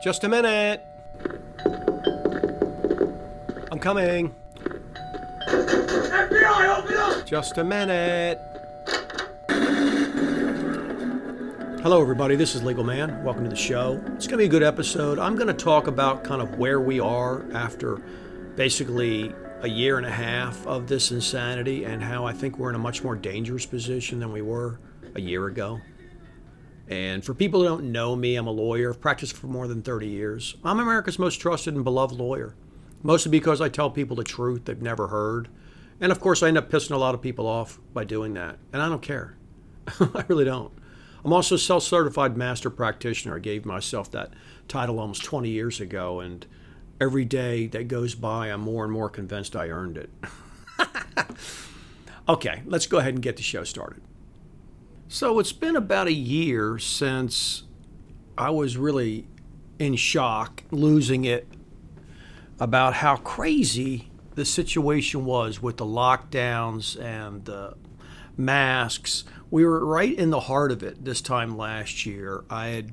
Just a minute. I'm coming. FBI, open up! Just a minute. Hello, everybody. This is Legal Man. Welcome to the show. It's going to be a good episode. I'm going to talk about kind of where we are after basically a year and a half of this insanity and how I think we're in a much more dangerous position than we were a year ago. And for people who don't know me, I'm a lawyer. I've practiced for more than 30 years. I'm America's most trusted and beloved lawyer, mostly because I tell people the truth they've never heard. And of course, I end up pissing a lot of people off by doing that. And I don't care. I really don't. I'm also a self certified master practitioner. I gave myself that title almost 20 years ago. And every day that goes by, I'm more and more convinced I earned it. okay, let's go ahead and get the show started. So it's been about a year since I was really in shock, losing it about how crazy the situation was with the lockdowns and the masks. We were right in the heart of it this time last year. I had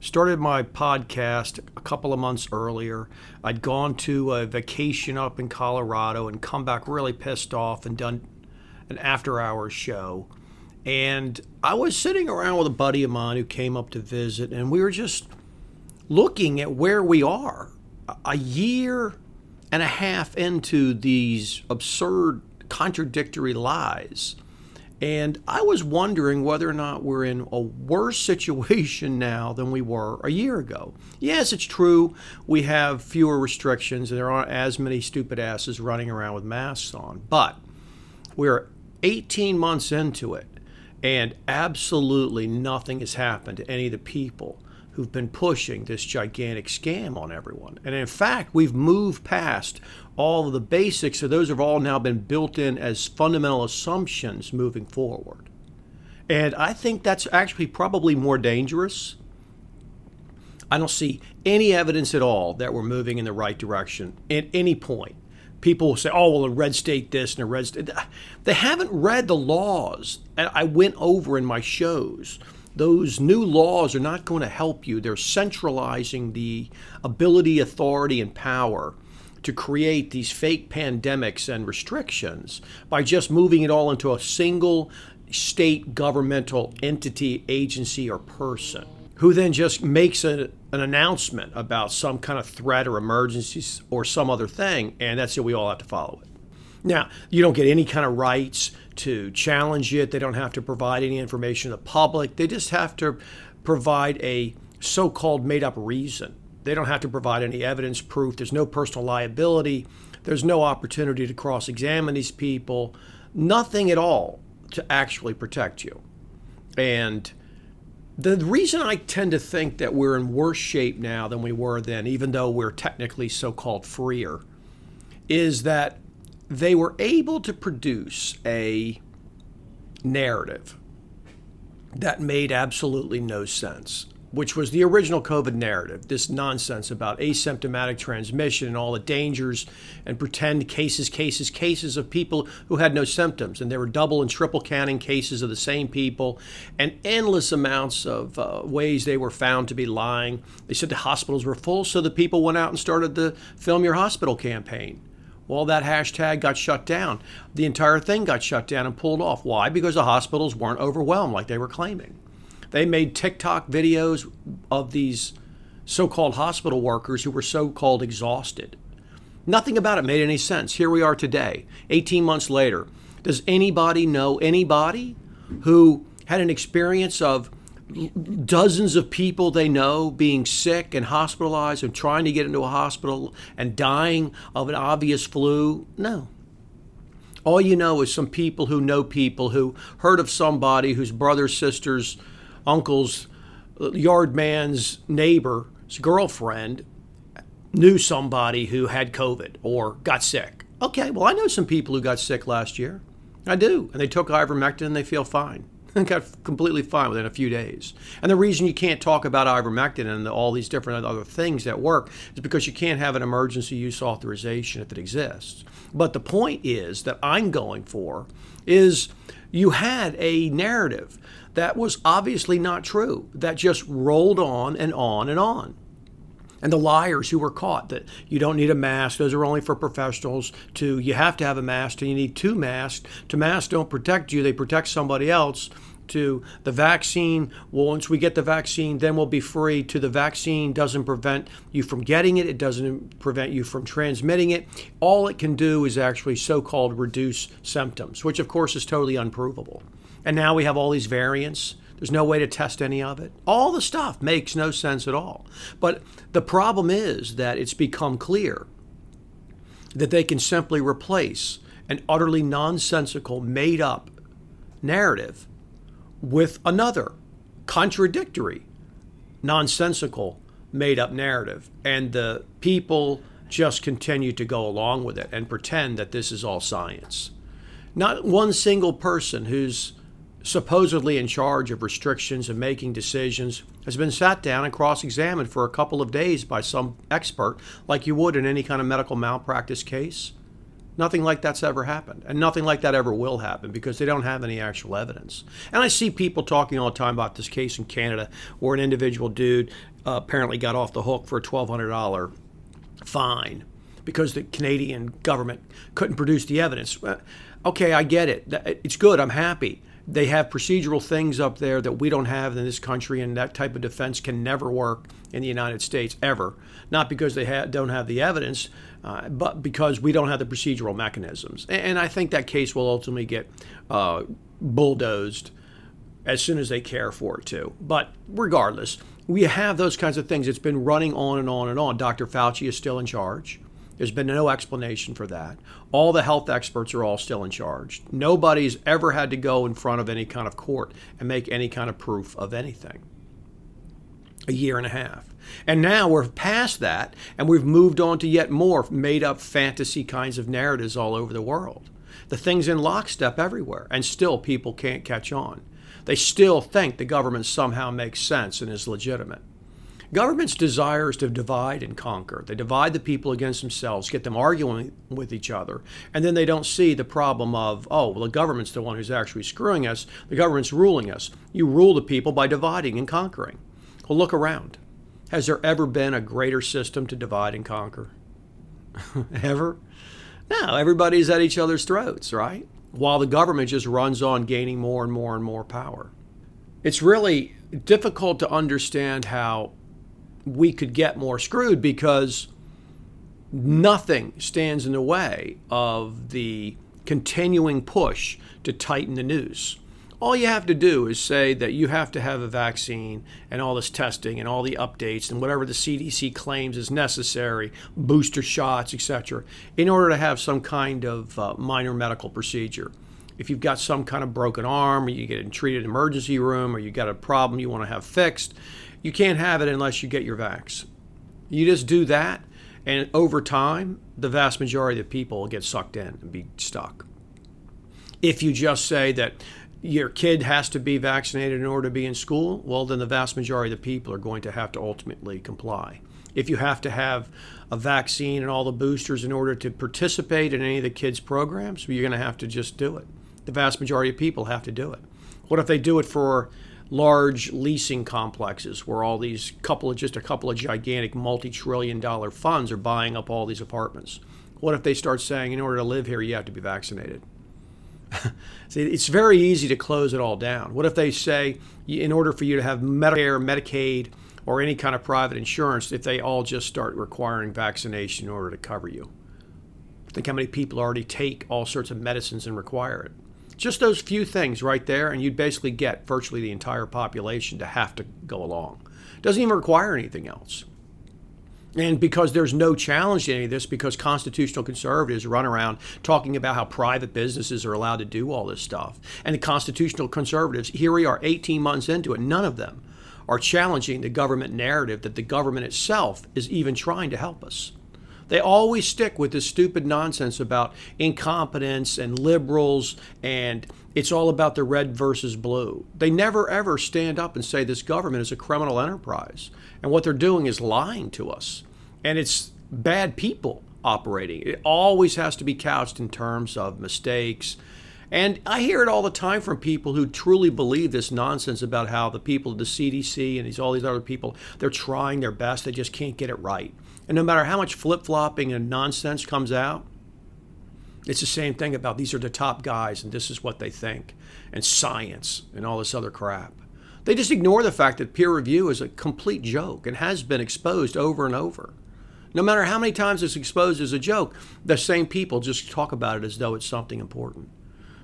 started my podcast a couple of months earlier. I'd gone to a vacation up in Colorado and come back really pissed off and done an after hours show and I was sitting around with a buddy of mine who came up to visit, and we were just looking at where we are a year and a half into these absurd, contradictory lies. And I was wondering whether or not we're in a worse situation now than we were a year ago. Yes, it's true, we have fewer restrictions and there aren't as many stupid asses running around with masks on, but we're 18 months into it and absolutely nothing has happened to any of the people who've been pushing this gigantic scam on everyone. And in fact, we've moved past all of the basics, so those have all now been built in as fundamental assumptions moving forward. And I think that's actually probably more dangerous. I don't see any evidence at all that we're moving in the right direction at any point people will say, oh, well, a red state this and a red state. They haven't read the laws. I went over in my shows. Those new laws are not going to help you. They're centralizing the ability, authority, and power to create these fake pandemics and restrictions by just moving it all into a single state governmental entity, agency, or person who then just makes a, an announcement about some kind of threat or emergency or some other thing, and that's it. We all have to follow it. Now, you don't get any kind of rights to challenge it. They don't have to provide any information to the public. They just have to provide a so called made up reason. They don't have to provide any evidence, proof. There's no personal liability. There's no opportunity to cross examine these people. Nothing at all to actually protect you. And the reason I tend to think that we're in worse shape now than we were then, even though we're technically so called freer, is that they were able to produce a narrative that made absolutely no sense which was the original COVID narrative, this nonsense about asymptomatic transmission and all the dangers and pretend cases, cases, cases of people who had no symptoms. And there were double and triple counting cases of the same people and endless amounts of uh, ways they were found to be lying. They said the hospitals were full, so the people went out and started the Film Your Hospital campaign. Well, that hashtag got shut down. The entire thing got shut down and pulled off. Why? Because the hospitals weren't overwhelmed like they were claiming. They made TikTok videos of these so called hospital workers who were so called exhausted. Nothing about it made any sense. Here we are today, 18 months later. Does anybody know anybody who had an experience of dozens of people they know being sick and hospitalized and trying to get into a hospital and dying of an obvious flu? No. All you know is some people who know people who heard of somebody whose brother, sisters, uncle's yard man's neighbor's girlfriend knew somebody who had COVID or got sick. Okay, well, I know some people who got sick last year. I do. And they took ivermectin and they feel fine. got completely fine within a few days. And the reason you can't talk about ivermectin and all these different other things that work is because you can't have an emergency use authorization if it exists. But the point is that I'm going for is you had a narrative that was obviously not true, that just rolled on and on and on. And the liars who were caught that you don't need a mask, those are only for professionals, to you have to have a mask, and you need two masks. To masks don't protect you, they protect somebody else. To the vaccine, well, once we get the vaccine, then we'll be free. To the vaccine doesn't prevent you from getting it, it doesn't prevent you from transmitting it. All it can do is actually so called reduce symptoms, which of course is totally unprovable. And now we have all these variants there's no way to test any of it. All the stuff makes no sense at all. But the problem is that it's become clear that they can simply replace an utterly nonsensical, made up narrative with another contradictory, nonsensical, made up narrative. And the people just continue to go along with it and pretend that this is all science. Not one single person who's supposedly in charge of restrictions and making decisions, has been sat down and cross examined for a couple of days by some expert, like you would in any kind of medical malpractice case. Nothing like that's ever happened, and nothing like that ever will happen because they don't have any actual evidence. And I see people talking all the time about this case in Canada where an individual dude uh, apparently got off the hook for a $1,200 fine because the Canadian government couldn't produce the evidence. Okay, I get it. It's good. I'm happy they have procedural things up there that we don't have in this country, and that type of defense can never work in the United States ever. Not because they ha- don't have the evidence, uh, but because we don't have the procedural mechanisms. And, and I think that case will ultimately get uh, bulldozed as soon as they care for it to. But regardless, we have those kinds of things. It's been running on and on and on. Dr. Fauci is still in charge. There's been no explanation for that. All the health experts are all still in charge. Nobody's ever had to go in front of any kind of court and make any kind of proof of anything. A year and a half. And now we're past that and we've moved on to yet more made up fantasy kinds of narratives all over the world. The thing's in lockstep everywhere, and still people can't catch on. They still think the government somehow makes sense and is legitimate. Government's desire is to divide and conquer. They divide the people against themselves, get them arguing with each other, and then they don't see the problem of, oh, well, the government's the one who's actually screwing us. The government's ruling us. You rule the people by dividing and conquering. Well, look around. Has there ever been a greater system to divide and conquer? ever? No, everybody's at each other's throats, right? While the government just runs on gaining more and more and more power. It's really difficult to understand how we could get more screwed because nothing stands in the way of the continuing push to tighten the noose. All you have to do is say that you have to have a vaccine and all this testing and all the updates and whatever the CDC claims is necessary, booster shots, etc., in order to have some kind of uh, minor medical procedure. If you've got some kind of broken arm, or you get treated in an emergency room, or you got a problem you want to have fixed, you can't have it unless you get your vax. You just do that, and over time, the vast majority of people get sucked in and be stuck. If you just say that your kid has to be vaccinated in order to be in school, well, then the vast majority of the people are going to have to ultimately comply. If you have to have a vaccine and all the boosters in order to participate in any of the kids' programs, you're going to have to just do it. The vast majority of people have to do it. What if they do it for large leasing complexes where all these couple of just a couple of gigantic multi-trillion dollar funds are buying up all these apartments what if they start saying in order to live here you have to be vaccinated See, it's very easy to close it all down. What if they say, in order for you to have Medicare, Medicaid, or any kind of private insurance, if they all just start requiring vaccination in order to cover you? Think how many people already take all sorts of medicines and require it. Just those few things right there, and you'd basically get virtually the entire population to have to go along. Doesn't even require anything else. And because there's no challenge to any of this, because constitutional conservatives run around talking about how private businesses are allowed to do all this stuff. And the constitutional conservatives, here we are 18 months into it, none of them are challenging the government narrative that the government itself is even trying to help us. They always stick with this stupid nonsense about incompetence and liberals and it's all about the red versus blue. They never ever stand up and say this government is a criminal enterprise. And what they're doing is lying to us. And it's bad people operating. It always has to be couched in terms of mistakes And I hear it all the time from people who truly believe this nonsense about how the people at the CDC and these all these other people, they're trying their best, they just can't get it right. And no matter how much flip-flopping and nonsense comes out, it's the same thing about these are the top guys and this is what they think and science and all this other crap. They just ignore the fact that peer review is a complete joke and has been exposed over and over. No matter how many times it's exposed as a joke, the same people just talk about it as though it's something important.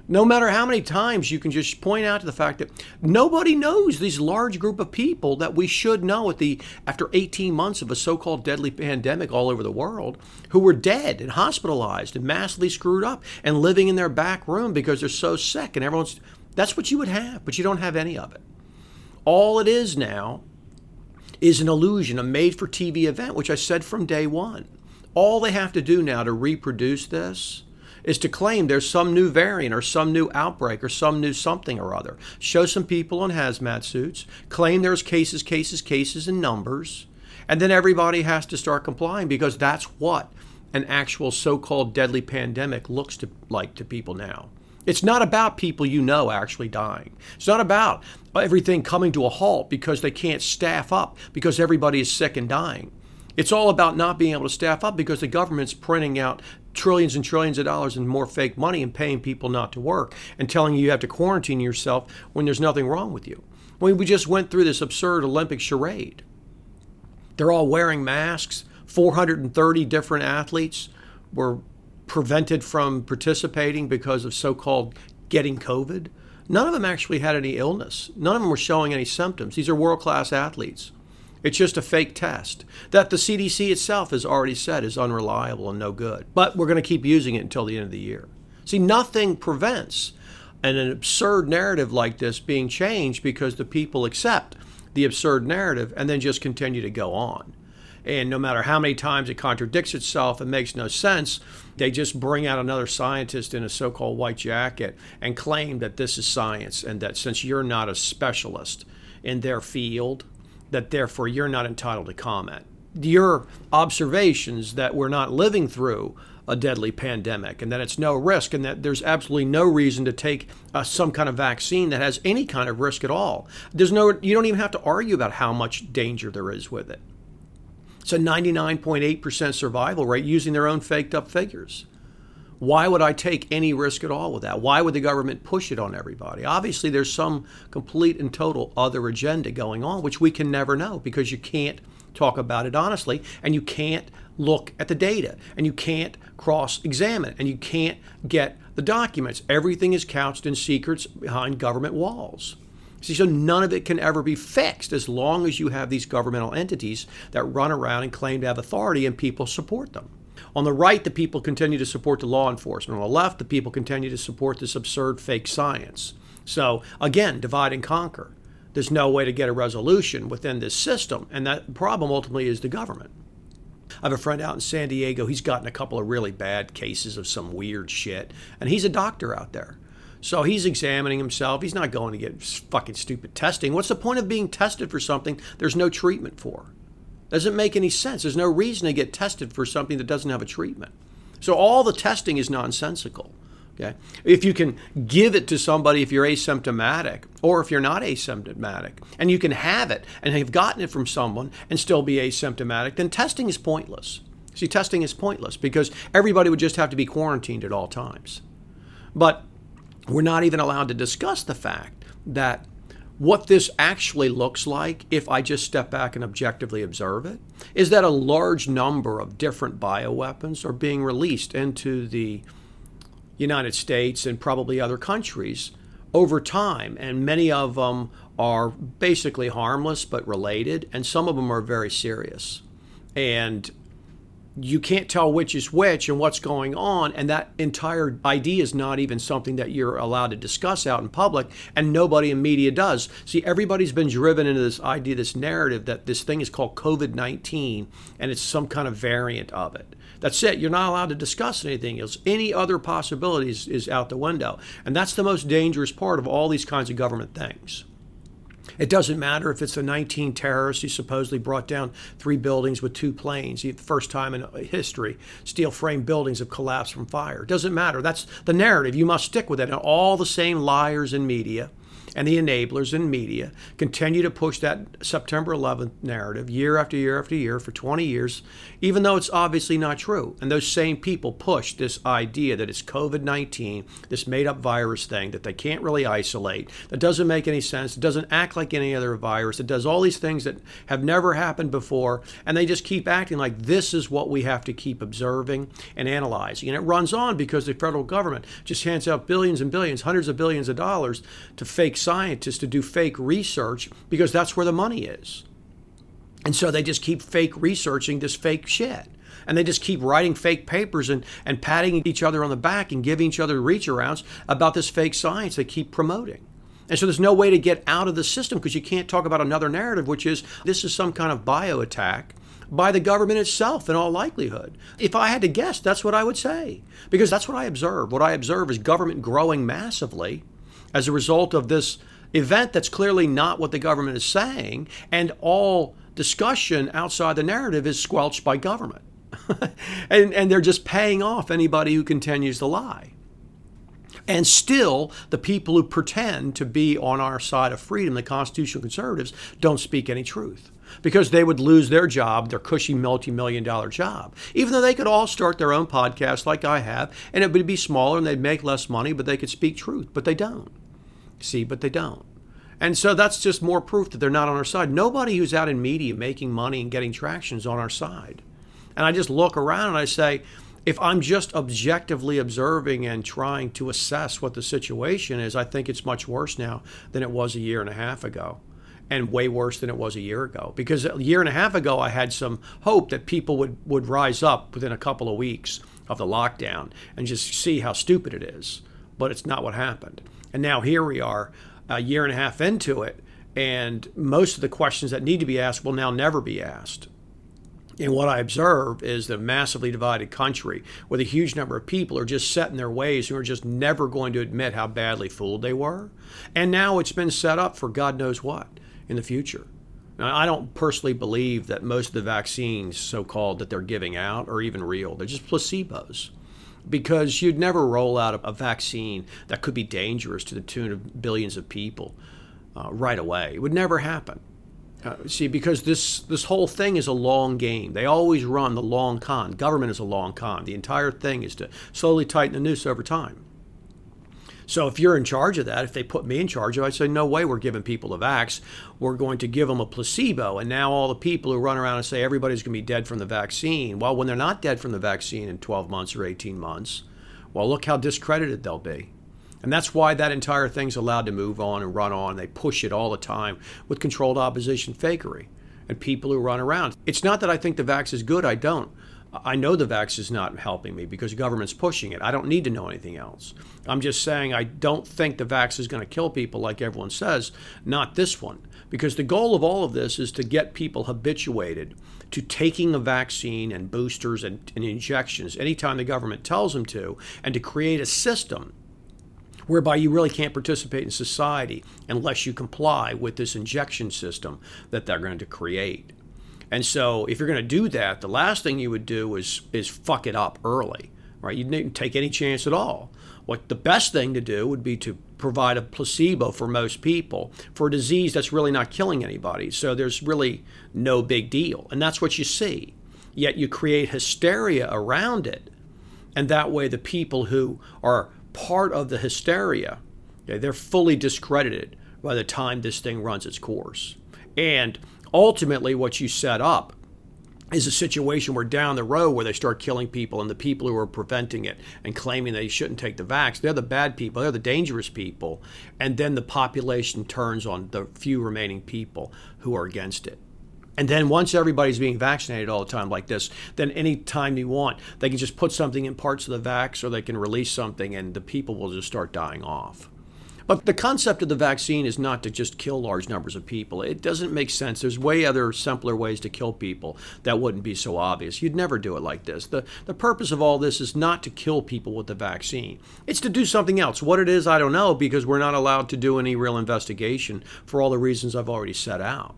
No matter how many times you can just point out to the fact that nobody knows these large group of people that we should know at the after 18 months of a so-called deadly pandemic all over the world who were dead and hospitalized and massively screwed up and living in their back room because they're so sick and everyone's that's what you would have, but you don't have any of it. All it is now is an illusion, a made for TV event, which I said from day one. All they have to do now to reproduce this is to claim there's some new variant or some new outbreak or some new something or other. Show some people in hazmat suits, claim there's cases, cases, cases, and numbers, and then everybody has to start complying because that's what an actual so called deadly pandemic looks to, like to people now. It's not about people you know actually dying. It's not about everything coming to a halt because they can't staff up because everybody is sick and dying. It's all about not being able to staff up because the government's printing out trillions and trillions of dollars in more fake money and paying people not to work and telling you you have to quarantine yourself when there's nothing wrong with you. When we just went through this absurd Olympic charade. They're all wearing masks. 430 different athletes were prevented from participating because of so called getting COVID. None of them actually had any illness. None of them were showing any symptoms. These are world class athletes. It's just a fake test that the CDC itself has already said is unreliable and no good. But we're going to keep using it until the end of the year. See, nothing prevents an, absurd narrative like this being changed because the people accept the absurd narrative and then just continue to go on. And no matter how many times it contradicts itself and makes no sense, they just bring out another scientist in a so called white jacket and claim that this is science and that since you're not a specialist in their field, that therefore you're not entitled to comment. Your observations that we're not living through a deadly pandemic and that it's no risk and that there's absolutely no reason to take uh, some kind of vaccine that has any kind of risk at all. There's no you don't even have to argue about how much danger there is with it. It's a 99.8% survival rate using their own faked up figures. Why would I take any risk at all with that? Why would the government push it on everybody? Obviously, there's some complete and total other agenda going on, which we can never know because you can't talk about it honestly and you can't look at the data and you can't cross examine and you can't get the documents. Everything is couched in secrets behind government walls. See, so none of it can ever be fixed as long as you have these governmental entities that run around and claim to have authority and people support them. On the right, the people continue to support the law enforcement. On the left, the people continue to support this absurd fake science. So, again, divide and conquer. There's no way to get a resolution within this system, and that problem ultimately is the government. I have a friend out in San Diego. He's gotten a couple of really bad cases of some weird shit, and he's a doctor out there. So he's examining himself. He's not going to get fucking stupid testing. What's the point of being tested for something there's no treatment for? Doesn't make any sense. There's no reason to get tested for something that doesn't have a treatment. So all the testing is nonsensical. Okay. If you can give it to somebody if you're asymptomatic or if you're not asymptomatic and you can have it and have gotten it from someone and still be asymptomatic, then testing is pointless. See, testing is pointless because everybody would just have to be quarantined at all times. But we're not even allowed to discuss the fact that what this actually looks like, if I just step back and objectively observe it, is that a large number of different bioweapons are being released into the United States and probably other countries over time, and many of them are basically harmless but related, and some of them are very serious. And you can't tell which is which and what's going on and that entire idea is not even something that you're allowed to discuss out in public and nobody in media does. See everybody's been driven into this idea this narrative that this thing is called covid-19 and it's some kind of variant of it. That's it. You're not allowed to discuss anything else. Any other possibilities is out the window. And that's the most dangerous part of all these kinds of government things It doesn't matter if it's the 19 terrorists who supposedly brought down three buildings with two planes. The first time in history, steel frame buildings have collapsed from fire. It doesn't matter. That's the narrative. You must stick with it. And all the same liars in media and the enablers in media continue to push that September 11th narrative year after year after year for 20 years, even though it's obviously not true. And those same people push this idea that it's COVID 19, this made up virus thing that they can't really isolate, that doesn't make any sense, doesn't act like any other virus, it does all these things that have never happened before, and they just keep acting like this is what we have to keep observing and analyzing. And it runs on because the federal government just hands out billions and billions, hundreds of billions of dollars to fake scientists to do fake research because that's where the money is. And so they just keep fake researching this fake shit. And they just keep writing fake papers and, and patting each other on the back and giving each other reach arounds about this fake science they keep promoting. And so there's no way to get out of the system because you can't talk about another narrative, which is this is some kind of bio attack by the government itself in all likelihood. If I had to guess, that's what I would say. Because that's what I observe. What I observe is government growing massively as a result of this event that's clearly not what the government is saying, and all discussion outside the narrative is squelched by government. and, and they're just paying off anybody who continues to lie. And still, the people who pretend to be on our side of freedom, the constitutional conservatives, don't speak any truth because they would lose their job, their cushy multi million dollar job. Even though they could all start their own podcast like I have, and it would be smaller and they'd make less money, but they could speak truth, but they don't. See, but they don't. And so that's just more proof that they're not on our side. Nobody who's out in media making money and getting traction is on our side. And I just look around and I say, if I'm just objectively observing and trying to assess what the situation is, I think it's much worse now than it was a year and a half ago and way worse than it was a year ago. Because a year and a half ago, I had some hope that people would, would rise up within a couple of weeks of the lockdown and just see how stupid it is. But it's not what happened. And now here we are, a year and a half into it, and most of the questions that need to be asked will now never be asked. And what I observe is the massively divided country with a huge number of people are just set in their ways who are just never going to admit how badly fooled they were. And now it's been set up for God knows what in the future. Now, I don't personally believe that most of the vaccines, so called, that they're giving out are even real. They're just placebos because you'd never roll out a vaccine that could be dangerous to the tune of billions of people uh, right away. It would never happen. Uh, see, because this this whole thing is a long game. They always run the long con. Government is a long con. The entire thing is to slowly tighten the noose over time. So if you're in charge of that, if they put me in charge of it, I'd say, no way we're giving people the vax. We're going to give them a placebo. And now all the people who run around and say everybody's going to be dead from the vaccine, well, when they're not dead from the vaccine in 12 months or 18 months, well, look how discredited they'll be. And that's why that entire thing's allowed to move on and run on. They push it all the time with controlled opposition fakery and people who run around. It's not that I think the vax is good, I don't. I know the vax is not helping me because the government's pushing it. I don't need to know anything else. I'm just saying I don't think the vax is going to kill people like everyone says, not this one. Because the goal of all of this is to get people habituated to taking a vaccine and boosters and, and injections anytime the government tells them to, and to create a system whereby you really can't participate in society unless you comply with this injection system that they're going to create. And so, if you're going to do that, the last thing you would do is is fuck it up early, right? You didn't take any chance at all. What the best thing to do would be to provide a placebo for most people for a disease that's really not killing anybody. So there's really no big deal, and that's what you see. Yet you create hysteria around it, and that way the people who are part of the hysteria, okay, they're fully discredited by the time this thing runs its course. And ultimately what you set up is a situation where down the road where they start killing people and the people who are preventing it and claiming they shouldn't take the vax they're the bad people they're the dangerous people. And then the population turns on the few remaining people who are against it. And then once everybody's being vaccinated all the time like this then any time you want they can just put something in parts of the vax or they can release something and the people will just start dying off But the concept of the vaccine is not to just kill large numbers of people. It doesn't make sense. There's way other simpler ways to kill people that wouldn't be so obvious. You'd never do it like this. The the purpose of all this is not to kill people with the vaccine. It's to do something else. What it is, I don't know because we're not allowed to do any real investigation for all the reasons I've already set out.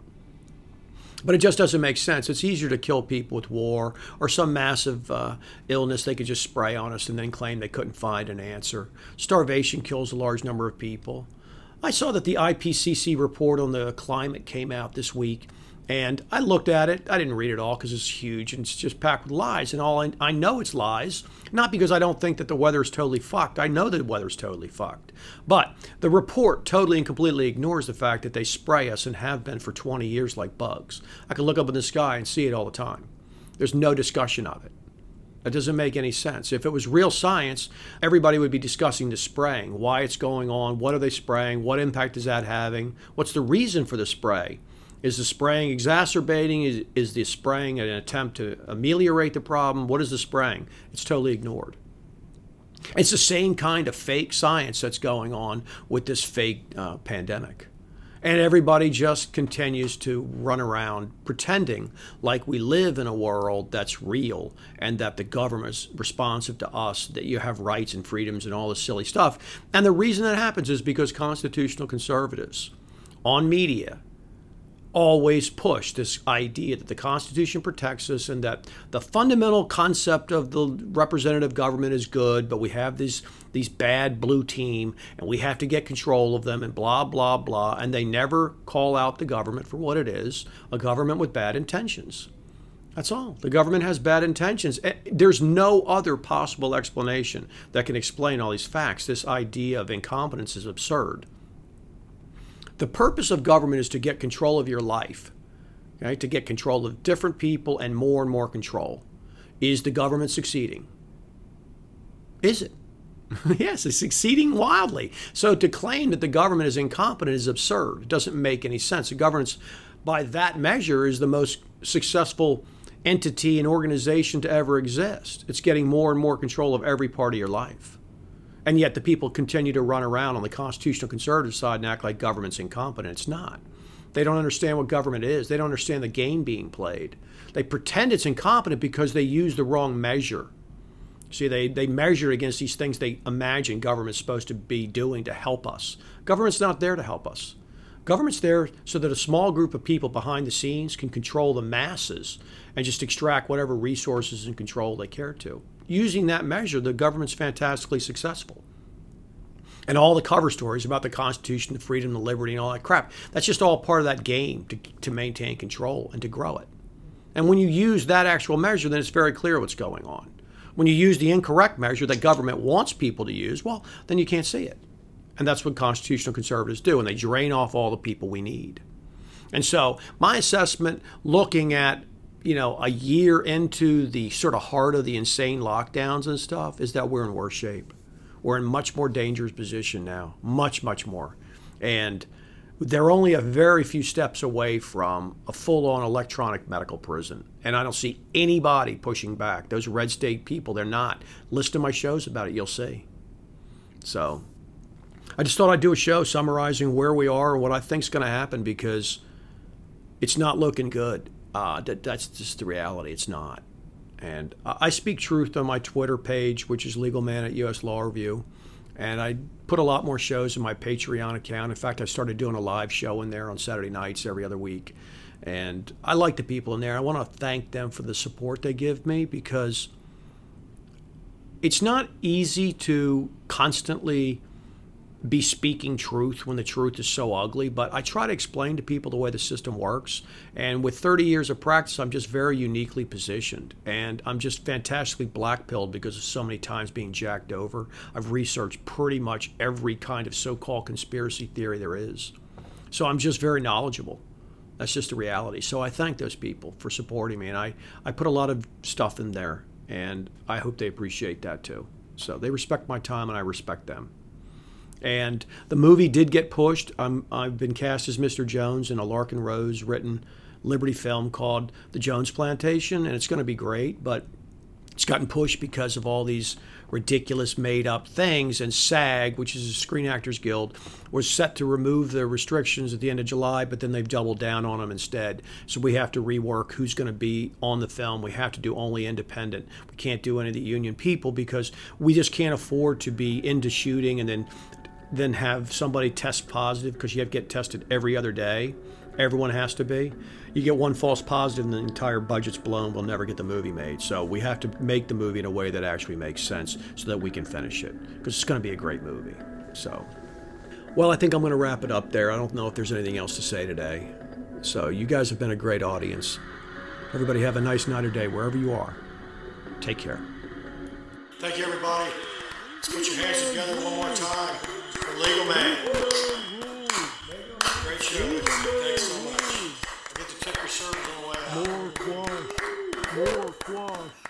But it just doesn't make sense. It's easier to kill people with war or some massive uh, illness they could just spray on us and then claim they couldn't find an answer. Starvation kills a large number of people. I saw that the IPCC report on the climate came out this week and I looked at it. I didn't read it all because it's huge and it's just packed with lies. And all I, I, know it's lies, not because I don't think that the weather is totally fucked. I know that the is totally fucked. But the report totally and completely ignores the fact that they spray us and have been for 20 years like bugs. I can look up in the sky and see it all the time. There's no discussion of it. That doesn't make any sense. If it was real science, everybody would be discussing the spraying, why it's going on, what are they spraying, what impact is that having, what's the reason for the spray. Is the spraying exacerbating? Is, is the spraying an attempt to ameliorate the problem? What is the spraying? It's totally ignored. It's the same kind of fake science that's going on with this fake uh, pandemic. And everybody just continues to run around pretending like we live in a world that's real and that the government's responsive to us, that you have rights and freedoms and all this silly stuff. And the reason that happens is because constitutional conservatives on media always push this idea that the Constitution protects us and that the fundamental concept of the representative government is good, but we have these these bad blue team and we have to get control of them and blah blah blah and they never call out the government for what it is, a government with bad intentions. That's all. The government has bad intentions. Eh, there's no other possible explanation that can explain all these facts. This idea of incompetence is absurd. The purpose of government is to get control of your life, okay? to get control of different people and more and more control. Is the government succeeding? Is it? yes, it's succeeding wildly. So to claim that the government is incompetent is absurd. It doesn't make any sense. The government, by that measure, is the most successful entity and organization to ever exist. It's getting more and more control of every part of your life. And yet the people continue to run around on the constitutional conservative side and act like government's incompetent. It's not. They don't understand what government is. They don't understand the game being played. They pretend it's incompetent because they use the wrong measure. See, they, they measure against these things they imagine government's supposed to be doing to help us. Government's not there to help us. Government's there so that a small group of people behind the scenes can control the masses and just extract whatever resources and control they care to using that measure, the government's fantastically successful. And all the cover stories about the Constitution, the freedom, the liberty, and all that crap, that's just all part of that game to, to maintain control and to grow it. And when you use that actual measure, then it's very clear what's going on. When you use the incorrect measure that government wants people to use, well, then you can't see it. And that's what constitutional conservatives do, and they drain off all the people we need. And so, my assessment looking at you know, a year into the sort of heart of the insane lockdowns and stuff, is that we're in worse shape. We're in much more dangerous position now, much, much more. And they're only a very few steps away from a full on electronic medical prison. And I don't see anybody pushing back. Those red state people, they're not. Listen to my shows about it, you'll see. So I just thought I'd do a show summarizing where we are and what I think is going to happen because it's not looking good. Uh, that, that's just the reality. It's not. And I speak truth on my Twitter page, which is Legal Man at U.S. Law Review. And I put a lot more shows in my Patreon account. In fact, I started doing a live show in there on Saturday nights every other week. And I like the people in there. I want to thank them for the support they give me because it's not easy to constantly be speaking truth when the truth is so ugly, but I try to explain to people the way the system works. And with 30 years of practice, I'm just very uniquely positioned. And I'm just fantastically black blackpilled because of so many times being jacked over. I've researched pretty much every kind of so called conspiracy theory there is. So I'm just very knowledgeable. That's just the reality. So I thank those people for supporting me. And I, I put a lot of stuff in there, and I hope they appreciate that too. So they respect my time, and I respect them. And the movie did get pushed. I'm, I've been cast as Mr. Jones in a Larkken Rose written Liberty film called The Jones Plantation, and it's going to be great. But it's gotten pushed because of all these ridiculous made up things. And SAG, which is the Screen Actors Guild, was set to remove the restrictions at the end of July, but then they've doubled down on them instead. So we have to rework who's going to be on the film. We have to do only independent. We can't do any of the union people because we just can't afford to be into shooting and then then have somebody test positive because you have to get tested every other day. Everyone has to be. You get one false positive, and the entire budget's blown. We'll never get the movie made. So we have to make the movie in a way that actually makes sense, so that we can finish it. Because it's going to be a great movie. So, well, I think I'm going to wrap it up there. I don't know if there's anything else to say today. So you guys have been a great audience. Everybody have a nice night or day wherever you are. Take care. Thank you, everybody. Let's put your hands together one more time Legal Man. Great show. Thanks so much. I get to tip your servers on the way out. More quash. More quash.